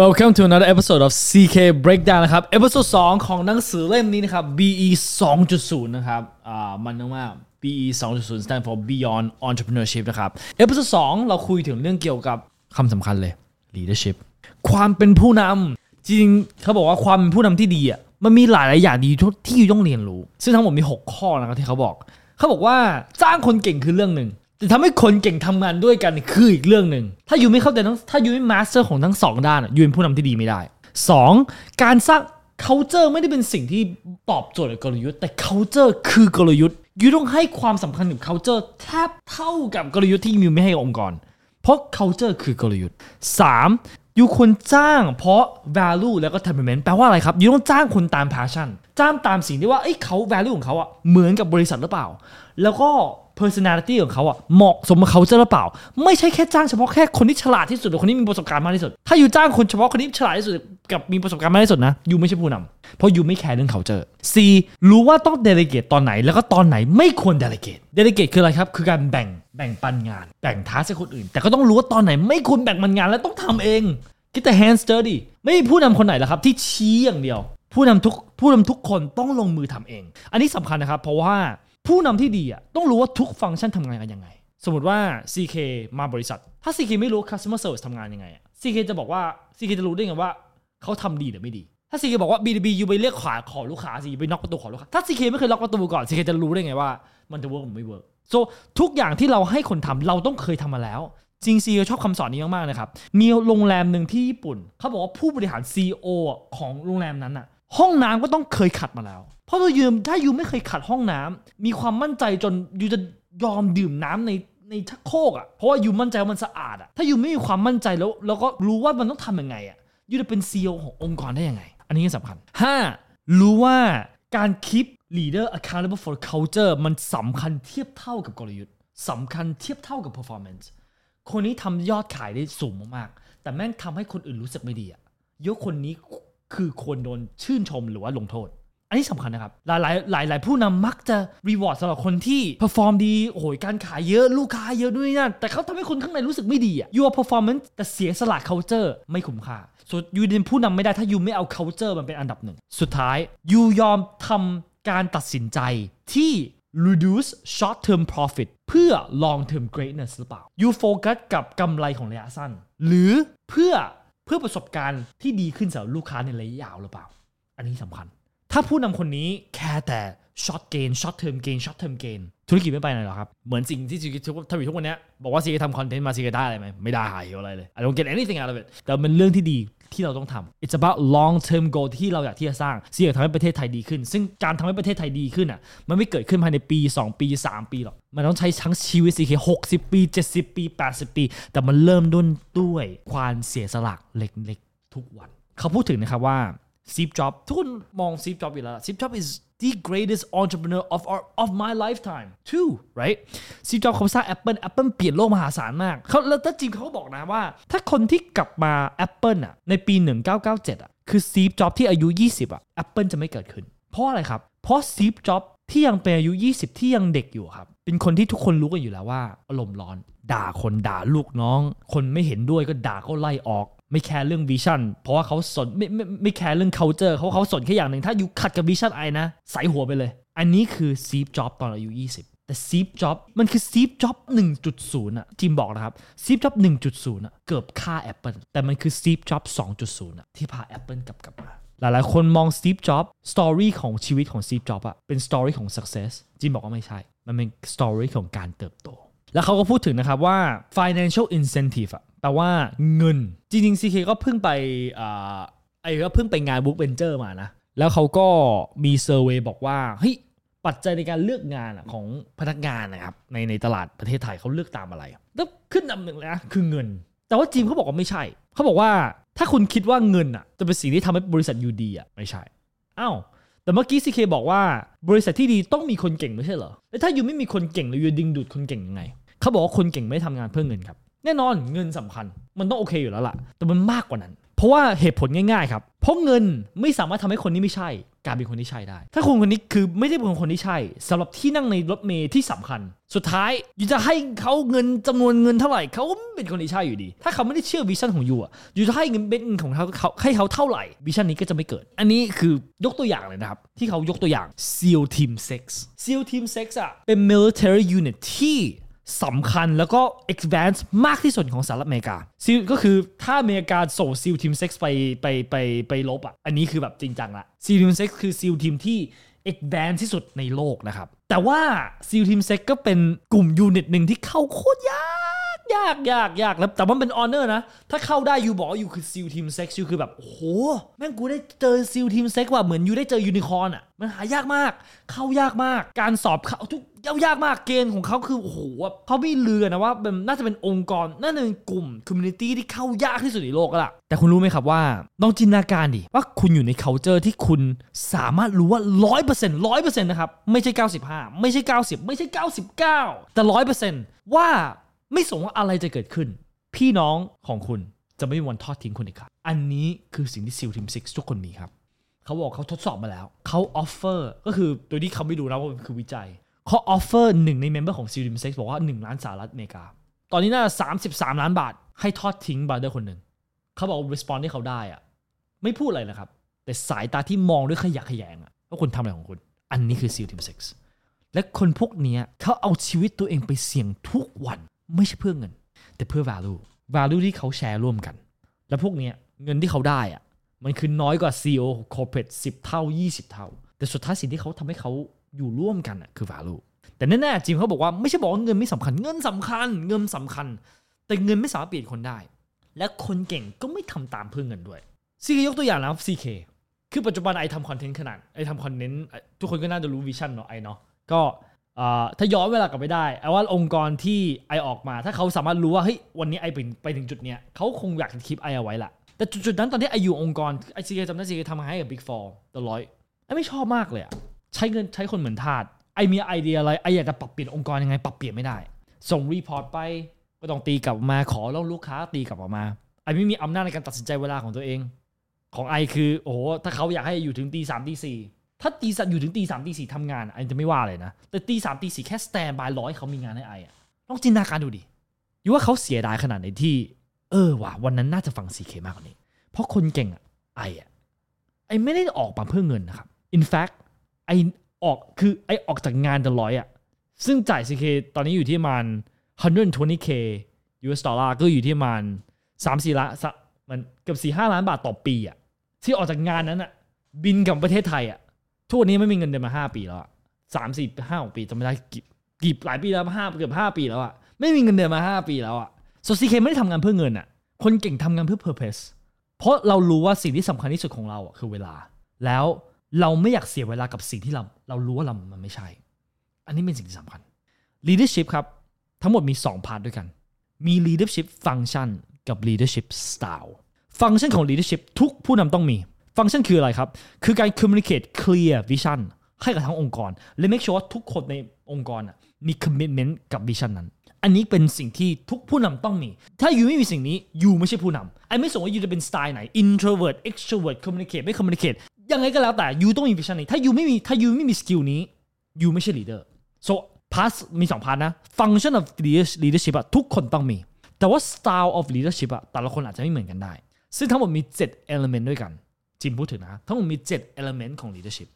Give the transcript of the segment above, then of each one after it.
Welcome to another episode of CK Breakdown นะครับ episode 2ของหนังสือเล่มนี้นะครับ BE 2.0 นะครับ อ่า มันนึกว่า BE 2.0 stand for Beyond Entrepreneurship นะครับ episode 2เราคุยถึงเรื่องเกี่ยวกับคำสำคัญเลย leadership ความเป็นผู้นำ จิมเขาบอกว่าความเป็นผู้นำที่ดีอะ มันมีหลายๆอย่างดีที่ต้องเรียนรู้ ซึ่งทั้งหมดมี 6 ข้อนะครับที่เขาบอก เขาบอกว่าจ้างคนเก่งคือเรื่องหนึ่ง แต่ทำให้คนเก่งทำงานด้วยกันคืออีกเรื่องหนึ่งถ้า you ไม่เข้าใจทั้งถ้า you ไม่ master ของทั้งสองด้าน you เป็นผู้นำที่ดีไม่ได้ 2. การสร้าง culture ไม่ได้เป็นสิ่งที่ตอบโจทย์กับกลยุทธ์ แต่ culture คือกลยุทธ์อยู่ต้องให้ความสำคัญกับ culture แทบเท่ากับกลยุทธ์ที่ยูไม่ให้องค์กร เพราะ culture คือกลยุทธ์ 3. อยู่ควรจ้างเพราะ value แล้วก็ temperament แปลว่าอะไรครับอยู่ต้องจ้างคนตาม passion จ้างตามสิ่งที่ว่าเอ้ยเขา value ของเขาอะเหมือนกับบริษัทหรือเปล่า แล้วก็ personality ของเขาอะเหมาะสมกับเขาจะหรือเปล่า ไม่ใช่แค่จ้างเฉพาะแค่คนที่ฉลาดที่สุดหรือคนที่มีประสบการณ์มากที่สุด ถ้าอยู่จ้างคนเฉพาะคนที่ฉลาดที่สุดกับมีประสบการณ์มากที่สุดนะอยู่ไม่ใช่ผู้นำเพราะอยู่ไม่แคร์เรื่อง culture C รู้ว่าต้อง delegate ตอนไหน แล้วก็ตอนไหนไม่ควร delegate delegate คืออะไรครับ คือการแบ่งแบ่งปันงาน แบ่งท้าให้คนอื่น แต่ก็ต้องรู้ว่าตอนไหนไม่ควรแบ่งปันงานและต้องทำเอง get the hands dirty ไม่มีผู้นำคนไหนหรอครับที่ชี้อย่างเดียว ผู้นำทุกผู้นำทุกคนต้องลงมือทำเอง อันนี้สำคัญนะครับ เพราะว่าผู้นำที่ดีอะต้องรู้ว่าทุกฟังก์ชันทำงานกันยังไง สมมติว่า CK มาบริษัท ถ้า CK ไม่รู้ customer service ทำงานยังไงอะ CK จะบอกว่า CK จะรู้ได้ไงว่าเขาทำดีหรือไม่ดี ถ้า CK บอกว่า B2B อยู่ไปเรียกขวาขอลูกค้าสิไปน็อกประตูขอลูกค้า ถ้า CK ไม่เคยล็อกประตูก่อน CK จะรู้ได้ไงว่ามันจะ work หรือไม่ work so ทุกอย่างที่เราให้คนทำเราต้องเคยทำมาแล้วจริง CEO ชอบคำสอนนี้มากๆนะครับ มีโรงแรมหนึ่งที่ญี่ปุ่น เขาบอกว่าผู้บริหาร CEO ของโรงแรมนั้นอะ ห้องน้ำก็ต้องเคยขัดมาแล้ว เพราะถ้า you ถ้า you ไม่เคยขัดห้องน้ำมีความมั่นใจจนยูจะยอมดื่มน้ำในในชักโครกอะเพราะว่ายูมั่นใจว่ามันสะอาดอะถ้ายูไม่มีความมั่นใจแล้วแล้วก็รู้ว่ามันต้องทำยังไงอะยูจะเป็น CEO ขององค์กรได้ยังไง อันนี้สำคัญ 5. รู้ว่าการ keep leader accountable for culture มันสำคัญเทียบเท่ากับกลยุทธ์สำคัญเทียบเท่ากับ performance คนนี้ทำยอดขายได้สูงมากๆ แต่แม่งทำให้คนอื่นรู้สึกไม่ดีอะยกคนนี้ คือควรโดนชื่นชมหรือว่าลงโทษ อันนี้สำคัญนะครับ หลายหลายหลายหลายผู้นำมักจะรีวอร์ดสำหรับคนที่ perform ดีโอ้โหการขายเยอะลูกค้าเยอะด้วยนั่นแต่เขาทำให้คนข้างในรู้สึกไม่ดีอะ your performance แต่เสียสละ culture ไม่คุ้มค่าส่วนยูเป็นผู้นำไม่ได้ถ้ายูไม่เอา culture มันเป็นอันดับหนึ่งสุดท้ายยูยอมทำการตัดสินใจที่ reduce short term profit เพื่อ long term greatness หรือเปล่า you focus กับกำไรของระยะสั้น หรือเพื่อ เพื่อประสบการณ์ที่ดีขึ้นสำหรับลูกค้าในระยะยาวหรือเปล่า อันนี้สำคัญ ถ้าผู้นำคนนี้แค่แต่ short gain short term gain short term gain ธุรกิจไม่ไปไหนหรอกครับ เหมือนสิ่งที่ซีทุกทวีทุกวันนี้บอกว่าซีทำคอนเทนต์มาซีได้อะไรไหมไม่ได้หายอะไรเลย I don't get anything out of it แต่มันเรื่องที่ดี ที่เราต้องทำ it's about long term goal ที่เราอยากที่จะสร้างซีอยากทำให้ประเทศไทยดีขึ้น ซึ่งการทำให้ประเทศไทยดีขึ้นอะ มันไม่เกิดขึ้นภายในปี 2 ปี 3 ปีหรอก มันต้องใช้ทั้งชีวิตซีเค60ปี 70 ปี 80 ปี แต่มันเริ่มต้นด้วยความเสียสละเล็กๆทุกวัน เขาพูดถึงนะครับว่า Steve Jobs ทุกคนมอง Steve Jobs อยู่แล้ว Steve Jobs is the greatest entrepreneur of our of my lifetime too right Steve Jobs เขาสร้าง Apple Apple เปลี่ยนโลกมหาศาลมากเขาแล้วจิมเขาบอกนะว่า ถ้าคนที่กลับมา Apple อะในปี 1997อะคือ Steve Jobs ที่อายุ 20อะ Apple จะไม่เกิดขึ้น เพราะอะไรครับ เพราะ Steve Jobsที่ยังเป็นอายุ 20 ที่ยังเด็กอยู่ครับ เป็นคนที่ทุกคนรู้กันอยู่แล้วว่าอารมณ์ร้อน ด่าคนด่าลูกน้อง คนไม่เห็นด้วยก็ด่าก็ไล่ออก ไม่ care เรื่อง vision เพราะว่าเขาสนไม่ไม่ไม่ care เรื่อง culture เขาเขาสนแค่อย่างหนึ่งถ้า you ขัดกับ vision I นะไสหัวไปเลย อันนี้คือ Steve Jobs ตอนอายุ 20 แต่ Steve Jobs มันคือ Steve Jobs 1.0อะจิมบอกนะครับ Steve Jobs 1.0อะเกือบฆ่า Apple แต่มันคือ Steve Jobs 2.0อะที่พา Apple กลับกลับมาหลายๆ คนมอง Steve Jobs story ของชีวิตของ Steve Jobs อะเป็นสตอรี่ของ success จิมบอกว่าไม่ใช่ มันเป็น story ของการเติบโต แล้วเขาก็พูดถึงนะครับว่า financial incentive อะแปลว่าเงิน จริงๆ CK ก็เพิ่งไปอ่า I ก็เพิ่งไปงาน Book Venture มานะ แล้วเขาก็มี survey บอกว่าเฮ้ยปัจจัยในการเลือกงานอะของพนักงานนะครับในในตลาดประเทศไทยเขาเลือกตามอะไรแล้วขึ้นอันหนึ่งเลยนะคือเงิน แต่ว่าจิมเขาบอกว่าไม่ใช่ เขาบอกว่าถ้าคุณคิดว่าเงินอะจะเป็นสิ่งที่ทำให้บริษัทอยู่ดีอะไม่ใช่อ้าวแต่เมื่อกี้ซีเคบอกว่าบริษัทที่ดีต้องมีคนเก่งไม่ใช่เหรอแล้วถ้าอยู่ไม่มีคนเก่งแล้วอยู่ดึงดูดคนเก่งยังไง เขาบอกว่าคนเก่งไม่ได้ทำงานเพื่อเงินครับ แน่นอนเงินสำคัญ มันต้องโอเคอยู่แล้วล่ะ แต่มันมากกว่านั้น เพราะว่าเหตุผลง่ายๆครับเพราะเงินไม่สามารถทำให้คนนี้ไม่ใช่กลายเป็นคนที่ใช่ได้ ถ้าคนคนนี้คือไม่ได้เป็นคนที่ใช่สำหรับที่นั่งในรถเมล์ที่สำคัญ สุดท้าย you จะให้เขาเงินจำนวนเงินเท่าไหร่เขาเป็นคนที่ใช่อยู่ดี ถ้าเขาไม่ได้เชื่อ vision ของ you อะ you จะให้เงินเป็นเงินของเขาเขาให้เขาเท่าไหร่ vision นี้ก็จะไม่เกิด อันนี้คือยกตัวอย่างเลยนะครับ ที่เขายกตัวอย่าง SEAL Team 6 SEAL Team 6อะเป็น military unit ที่ สำคัญแล้วก็ advance มากที่สุดของสหรัฐอเมริกา SEAL ก็คือถ้าอเมริกาส่ง SEAL Team 6 ไปไปไปไปรบอะอันนี้คือแบบจริงจังละ SEAL Team 6 คือ SEAL Team ที่ advance ที่สุดในโลกนะครับ แต่ว่า SEAL Team 6 ก็เป็นกลุ่ม unit หนึ่งที่เข้าโคตรยาก ยากยากยากแล้วแต่ว่าเป็น honor นะ ถ้าเข้าได้ you บอกว่า you คือ SEAL Team 6 you คือแบบ โอ้โห แม่งกูได้เจอ SEAL Team 6 ว่ะเหมือน you ได้เจอยูนิคอร์นอะ มันหายากมาก เข้ายากมาก การสอบเข้าทุกยากมากเกณฑ์ของเขาคือ โอ้โหเขาไม่เลือนะว่าเป็นน่าจะเป็นองค์กรน่าจะเป็นกลุ่ม community ที่เข้ายากที่สุดในโลกแล้วล่ะแต่คุณรู้ไหมครับว่าลองจินตนาการดิ ว่าคุณอยู่ใน culture ที่คุณสามารถรู้ว่า 100% 100%นะครับ ไม่ใช่ 95 ไม่ใช่ 90 ไม่ใช่ 99 แต่ 100%ว่า ไม่สนว่าอะไรจะเกิดขึ้น พี่น้องของคุณจะไม่มีวันทอดทิ้งคุณอีกครับ อันนี้คือสิ่งที่ SEAL Team Six ทุกคนมีครับ เขาบอกเขาทดสอบมาแล้ว เขา offer ก็คือโดยที่เขาไม่ดูนะว่ามันคือวิจัยเขา offer หนึ่งใน member ของ SEAL Team Six บอกว่า 1 ล้านสหรัฐอเมริกา ตอนนี้น่าจะ33 ล้านบาท ให้ทอดทิ้ง brother คนหนึ่งเขาบอก response ที่เขาได้อะไม่พูดอะไรนะครับ แต่สายตาที่มองด้วยขยะแขยงอะว่าคุณทำอะไรของคุณ อันนี้คือ SEAL Team Six และคนพวกนี้เขาเอาชีวิตตัวเองไปเสี่ยงทุกวัน ไม่ใช่เพื่อเงิน แต่เพื่อ value value ที่เขาแชร์ร่วมกัน แล้วพวกเนี้ยเงินที่เขาได้อะมันคือน้อยกว่า CEO corporate 10 เท่า 20 เท่า แต่สุดท้ายสิ่งที่เขาทำให้เขาอยู่ร่วมกันอะคือ value แต่แน่ๆจริงเขาบอกว่าไม่ใช่บอกว่าเงินไม่สำคัญเงินสำคัญ เงินสำคัญ แต่เงินไม่สามารถเปลี่ยนคนได้ และคนเก่งก็ไม่ทำตามเพื่อเงินด้วย CK ยกตัวอย่างนะ CK คือปัจจุบัน I ทำ content ขนาด I ทำ content ทุกคนก็น่าจะรู้ vision เนาะ I เนาะก็ ถ้าย้อนเวลากลับไปได้ I ว่าองค์กรที่ I ออกมา ถ้าเขาสามารถรู้ว่าเฮ้ยวันนี้ I ไปไปถึงจุดเนี้ยเขาคงอยากคลิป I เอาไว้ละแต่จุดๆนั้นตอนที่ I อยู่องค์กร I ซีเคจำได้ซีเคทำงานให้กับ Big Four ตลอดไอไม่ชอบมากเลยอะใช้เงินใช้คนเหมือนทาสไอมีไอเดียอะไรไออยากจะปรับเปลี่ยนองค์กรยังไงปรับเปลี่ยนไม่ได้ ส่งรีพอร์ตไปก็ต้องตีกลับมาขอแล้วลูกค้าตีกลับออกมาไอไม่มีอำนาจในการตัดสินใจเวลาของตัวเอง ของไอคือโอ้โหถ้าเขาอยากให้อยู่ถึงตีสามตีสี่ ถ้าตีสัตอยู่ถึงตีสามตีสี่ทำงานไอจะไม่ว่าเลยนะ แต่ตีสามตีสี่แค่สแตนบายร้อยเขามีงานให้ไออะต้องจินตนาการดูดิอยู่ว่าเขาเสียดายขนาดไหนที่ เออว่ะวันนั้นน่าจะฟังซีเคมากกว่านี้ เพราะคนเก่งอะไออะไอไม่ได้ออกมาเพื่อเงินนะครับ in fact ไอออกคือไอออกจากงานเดลอยอะซึ่งจ่ายซีเคตอนนี้อยู่ที่มาณ 120k US ดอลลาร์ก็อยู่ที่มาณสามสี่ล้านมันเกือบสี่ห้าล้านบาทต่อปีอะที่ออกจากงานนั้นอะบินกับประเทศไทยอะ ทุกวันนี้ไม่มีเงินเดือนมาห้าปีแล้วสามสี่ห้าปีจำไม่ได้กี่กี่หลายปีแล้วห้าเกือบห้าปีแล้วอะไม่มีเงินเดือนมาห้าปีแล้วอะso ซีเคไม่ได้ทำงานเพื่อเงินอะคนเก่งทำงานเพื่อ purpose เพราะเรารู้ว่าสิ่งที่สำคัญที่สุดของเราอะคือเวลา แล้วเราไม่อยากเสียเวลากับสิ่งที่เราเรารู้ว่าเรามันไม่ใช่ อันนี้เป็นสิ่งที่สำคัญ leadership ครับ ทั้งหมดมี 2 part ด้วยกัน มี leadership function กับ leadership style function ของ leadership ทุกผู้นำต้องมี ฟังก์ชันคืออะไรครับ คือการ communicate clear vision ให้กับทั้งองค์กร และ make sure ว่าทุกคนในองค์กรมี commitment กับ vision นั้น อันนี้เป็นสิ่งที่ทุกผู้นำต้องมี ถ้า you ไม่มีสิ่งนี้ you ไม่ใช่ผู้นำ I ไม่สนว่า you จะเป็นสไตล์ไหน introvert extrovert communicate ไม่ communicate ยังไงก็แล้วแต่ you ต้องมี vision นี้ ถ้า you ไม่มี ถ้า you ไม่มี skill นี้ you ไม่ใช่ leader so part มี2 part นะ function of leadership ทุกคนต้องมี แต่ว่า style of leadership แต่ละคนอาจจะไม่เหมือนกันได้ ซึ่งทั้งหมดมี 7 element ด้วยกัน จิมพูดถึงนะทั้งหมดมี 7 element ของ leadership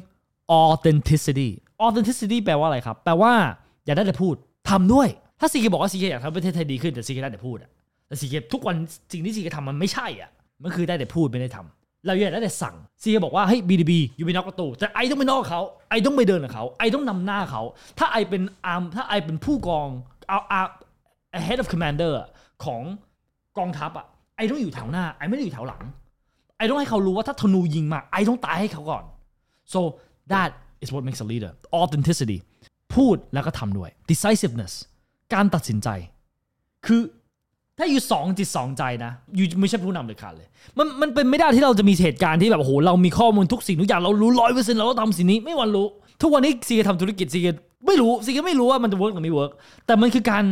1 authenticity authenticity แปลว่าอะไรครับ แปลว่าอย่าได้แต่พูดทำด้วย ถ้าซีเคบอกว่าซีเคอยากทำประเทศไทยดีขึ้นแต่ซีเคได้แต่พูดอะแต่ซีเคทุกวันสิ่งที่ซีเคทำมันไม่ใช่อะมันคือได้แต่พูดไม่ได้ทำเราอยากได้แต่สั่งซีเคบอกว่าเฮ้ย BDB you ไปนอกประตูแต่ I ต้องไปนอกเขา I ต้องไปเดินกับเขา I ต้องนำหน้าเขาถ้า I เป็น army ถ้า I เป็นผู้กองเอาอาร์ head of commander ของกองทัพอะ I ต้องอยู่แถวหน้า I ไม่ได้อยู่แถวหลัง I ต้องให้เขารู้ว่าถ้าธนูยิงมา I ต้องตายให้เขาก่อน so that is what makes a leader authenticity พูดแล้วก็ทำด้วย decisiveness การตัดสินใจ คือถ้า you สองจิตสองใจนะ you ไม่ใช่ผู้นำเลยขาดเลย มันมันเป็นไม่ได้ที่เราจะมีเหตุการณ์ที่แบบโอ้โหเรามีข้อมูลทุกสิ่งทุกอย่างเรารู้ร้อยเปอร์เซ็นต์เราต้องทำสิ่งนี้ไม่มีวันรู้ ทุกวันนี้ซีเคทำธุรกิจซีเคไม่รู้ซีเคไม่รู้ว่ามันจะ work หรือไม่ work แต่มันคือการ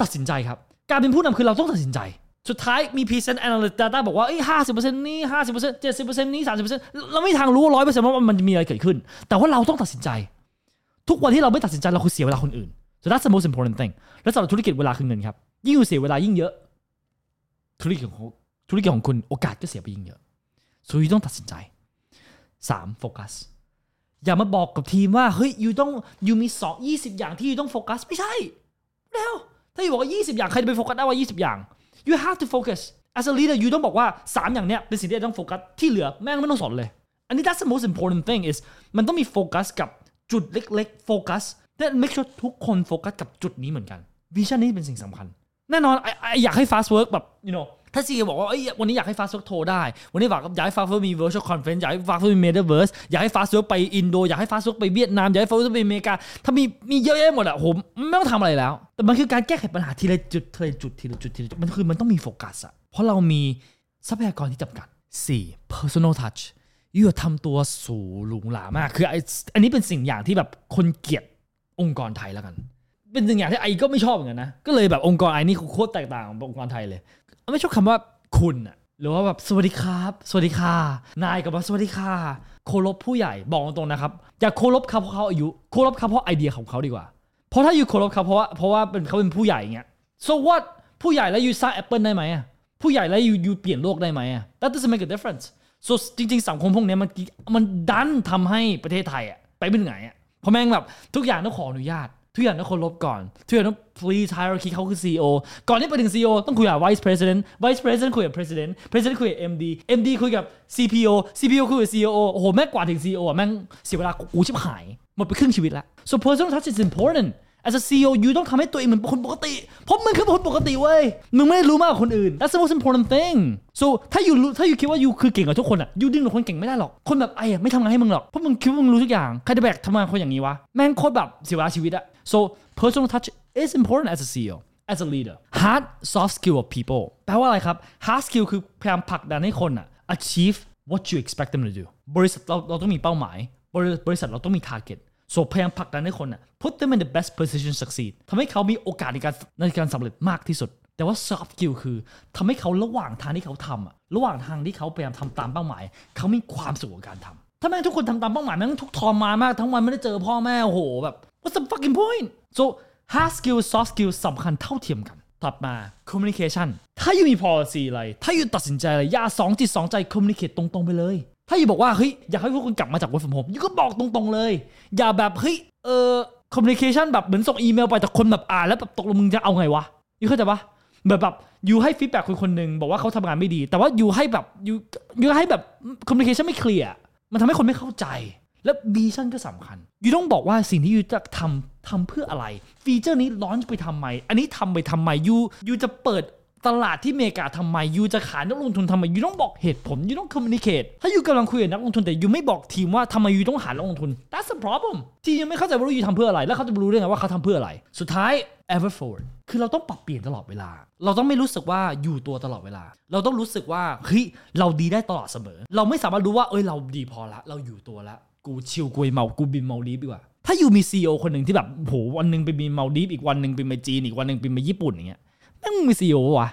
ตัดสินใจครับ การเป็นผู้นำคือเราต้องตัดสินใจ สุดท้ายมี present analytic data บอกว่าเอ้ยห้าสิบเปอร์เซ็นต์นี้ห้าสิบเปอร์เซ็นต์เจ็ดสิบเปอร์เซ็นต์นี้สามสิบเปอร์เซ็นต์เราไม่ทางรู้ร้อยเปอร์เซ็นต์ว่ามันจะมีอะไรเกิดขึ้น แต่ว่าเราต้องตัดสินใจ ทุกวันที่เราไม่ตัดสินใจเราคือเสียเวลาคนอื่น so that's the most important thing และสำหรับธุรกิจเวลาคือเงินครับ ยิ่งคุณเสียเวลายิ่งเยอะ ธุรกิจของธุรกิจของคุณโอกาสก็เสียไปยิ่งเยอะ so you ต้องตัดสินใจสามโฟกัสอย่ามาบอกกับทีมว่าเฮ้ยยูต้องyou มีสองยี่สิบอย่างที่ you ต้องโฟกัสไม่ใช่แล้วถ้า you บอกว่ายี่สิบอย่างใครจะไปโฟกัสได้ว่ายี่สิบอย่าง you have to focus as a leader you ต้องบอกว่าสามอย่างเนี้ยเป็นสิ่งที่ต้องโฟกัสที่เหลือแม่งไม่ต้องสนเลย อันนี้ that's the most important thing is มันต้องมีโฟกัสกับจุดเล็กๆโฟกัสและ make sure ทุกคนโฟกัสกับจุดนี้เหมือนกัน vision นี้เป็นสิ่งสำคัญ แน่นอน I I อยากให้ Fastwork แบบ you know ถ้าซีบอกว่าเอ้ยวันนี้อยากให้ Fastwork โทรได้ วันนี้อยากอยากให้ Fastwork มี virtual conference อยากให้ Fastwork มี metaverse อยากให้ Fastwork ไปอินโดอยากให้ Fastwork ไปเวียดนามอยากให้ Fastwork ไปอเมริกาถ้ามีมีเยอะแยะหมดอะผมไม่ต้องทำอะไรแล้ว แต่มันคือการแก้ไขปัญหาทีละจุดทีละจุดทีละจุดทีละจุดมันคือมันต้องมีโฟกัสอะเพราะเรามีทรัพยากรที่จำกัด 4. personal touch ยูอย่าทำตัวสูงหรูหรามาก คือไออันนี้เป็นสิ่งอย่างที่แบบคนเกลียดองค์กรไทยแล้วกัน เป็นสิ่งอย่างที่ไอก็ไม่ชอบเหมือนกันนะ ก็เลยแบบองค์กรไอนี่โคตรแตกต่างกับองค์กรไทยเลย ไม่ชอบคำว่าคุณอะหรือว่าแบบสวัสดีครับ สวัสดีค่ะ นายกับว่าสวัสดีค่ะเคารพผู้ใหญ่บอกตรงๆนะครับอย่าเคารพเขาเพราะเขาอายุเคารพเขาเพราะไอเดียของเขาดีกว่า เพราะถ้าอยู่เคารพเขาเพราะว่าเพราะว่าเป็นเขาเป็นผู้ใหญ่เงี้ย so what ผู้ใหญ่แล้วยูสร้าง Apple ได้ไหมอะผู้ใหญ่แล้วยูยูเปลี่ยนโลกได้ไหมอะ that doesn't make a difference so จริง ๆ สังคมพวกนี้มันมันดันทำให้ประเทศไทยอะไปไม่ถึงอะเพราะแม่งแบบทุกอย่างต้องขออนุญาต ทุกอย่างต้องเคารพก่อนทุกอย่างต้อง please hierarchy เขาคือ CEO ก่อนที่ไปถึง CEO ต้องคุยกับ vice president vice president คุยกับ president president คุยกับ MD MD คุยกับ CPO CPO คุยกับ CEO โอ้โหแม่งกว่าถึง CEO อะแม่งเสียเวลากูชิบหายหมดไปครึ่งชีวิตล้ว so personal touch is important as a CEO you ต้องทำให้ตัวเองเหมือนคนปกติ เพราะมึงคือคนปกติเว้ย มึงไม่ได้รู้มากกว่าคนอื่น that's the most important thing so ถ้าอยู่ถ้าอยู่คิดว่าอยู่คือเก่งกว่าทุกคนอะอยู่ดิ้นกับคนเก่งไม่ได้หรอก คนแบบไอ้อะไม่ทำงานให้มึงหรอก เพราะมึงคิดว่ามึงรู้ทุกอย่าง ใครจะแบกทำงานคนอย่างนี้วะ แม่งโคตรแบบเสียเวลาชีวิตอะ so personal touch is important as a CEO as a leader hard soft skill of people แปลว่าอะไรครับ hard skill คือพยายามผลักดันให้คนอะ achieve what you expect them to do บริษัทเราเราต้องมีเป้าหมาย บริบริษัทเราต้องมี target โซพยายามผลักดันให้คนอะ put them in the best position succeed ทำให้เขามีโอกาสในการในการสำเร็จมากที่สุด แต่ว่า soft skill คือทำให้เขาระหว่างทางที่เขาทำอะระหว่างทางที่เขาพยายามทำตามเป้าหมาย เขามีความสุขกับการทำถ้าแม่ทุกคนทำตามเป้าหมายแม่งทุกทรมานมาก ทั้งวันไม่ได้เจอพ่อแม่โอ้โหแบบ what's the fucking point so hard skill soft skill สำคัญเท่าเทียมกัน ถัดมา communication ถ้า you มี policy อะไร ถ้า you ตัดสินใจอะไร อย่าสองจิตสองใจ communicate ตรงๆไปเลย ถ้า you บอกว่า เฮ้ย อยากให้พวกคุณกลับมาจาก work from home you ก็บอกตรงๆเลย อย่าแบบ เฮ้ย เออ communication แบบเหมือนส่งอีเมลไปแต่คนแบบอ่านแล้วแบบตกลงมึงจะเอาไงวะ you เข้าใจปะแบบแบบ you ให้ feedback คนคนหนึ่งบอกว่าเขาทำงานไม่ดี แต่ว่า you ให้แบบ you you ให้แบบ communication ไม่เคลียร์มันทำให้คนไม่เข้าใจ และ vision ก็สำคัญ you ต้องบอกว่าสิ่งที่ you จะทำทำเพื่ออะไร feature นี้ launch ไปทำไม อันนี้ทำไปทำไม you you จะเปิดตลาดที่เมกาทำไม you จะขายนักลงทุนทำไม you ต้องบอกเหตุผล you ต้อง communicate ถ้า you กำลังคุยกับนักลงทุนแต่ you ไม่บอกทีมว่าทำไม you ต้องหานักลงทุน that's the problem ทีมยังไม่เข้าใจว่า you ทำเพื่ออะไร แล้วเขาจะรู้ได้ไงว่าเขาทำเพื่ออะไร สุดท้าย ever forward คือเราต้องปรับเปลี่ยนตลอดเวลา เราต้องไม่รู้สึกว่าอยู่ตัวตลอดเวลา เราต้องรู้สึกว่าเฮ้ยเราดีได้ตลอดเสมอ เราไม่สามารถรู้ว่าเอ้ยเราดีพอละ เราอยู่ตัวละ กูชิลกูเมากูบินเมาดีฟดีกว่า ถ้าอยู่มีซีอคนหนึ่งที่แบบโหวันหนึ่งไปบินเมาดีฟอีกวันหนึ่งไปมาจีนอีกวันหนึ่งไปมาญี่ปุ่นอย่างเงี้ยแม่งมีซีอวะ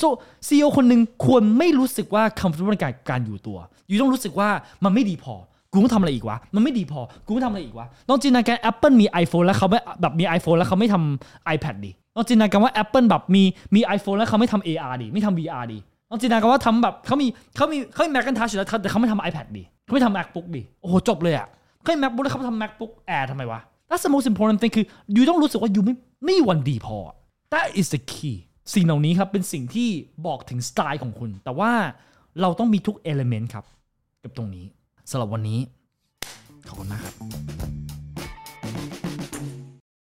so CEO คนหนึ่งควรไม่รู้สึกว่า comfortable ในการการอยู่ตัว อยู่ต้องรู้สึกว่ามันไม่ดีพอกูต้องทำอะไรอีกวะ มันไม่ดีพอ กูต้องทำอะไรอีกวะลองจินตนาการ Apple มี iPhone แล้วเขาไม่แบบมี iPhone แล้วเขาไม่ทำ iPad ดิลองจินตนาการว่า Apple แบบมีมี iPhone แล้วเขาไม่ทำ AR ดิ ไม่ทำ VR ดิลองจินตนาการว่าทำแบบเขามีเขามีเขามี Macintosh แล้วแต่เขาไม่ทำ iPad ดิเขา ไม่ทำ MacBook ดิโอ้โหจบเลยอะเขา MacBook แล้วเขาทำ MacBook Air ทำไมวะ That's the most important thing คืออยู่ต้องรู้สึกว่าอยู่ไม่ไม่วันดีพอ That is the key สิ่งเหล่านี้ครับ เป็นสิ่งที่บอกถึงสไตล์ของคุณ แต่ว่าเราต้องมีทุก element ครับ กับตรงนี้สำหรับวันนี้ ขอบคุณมาก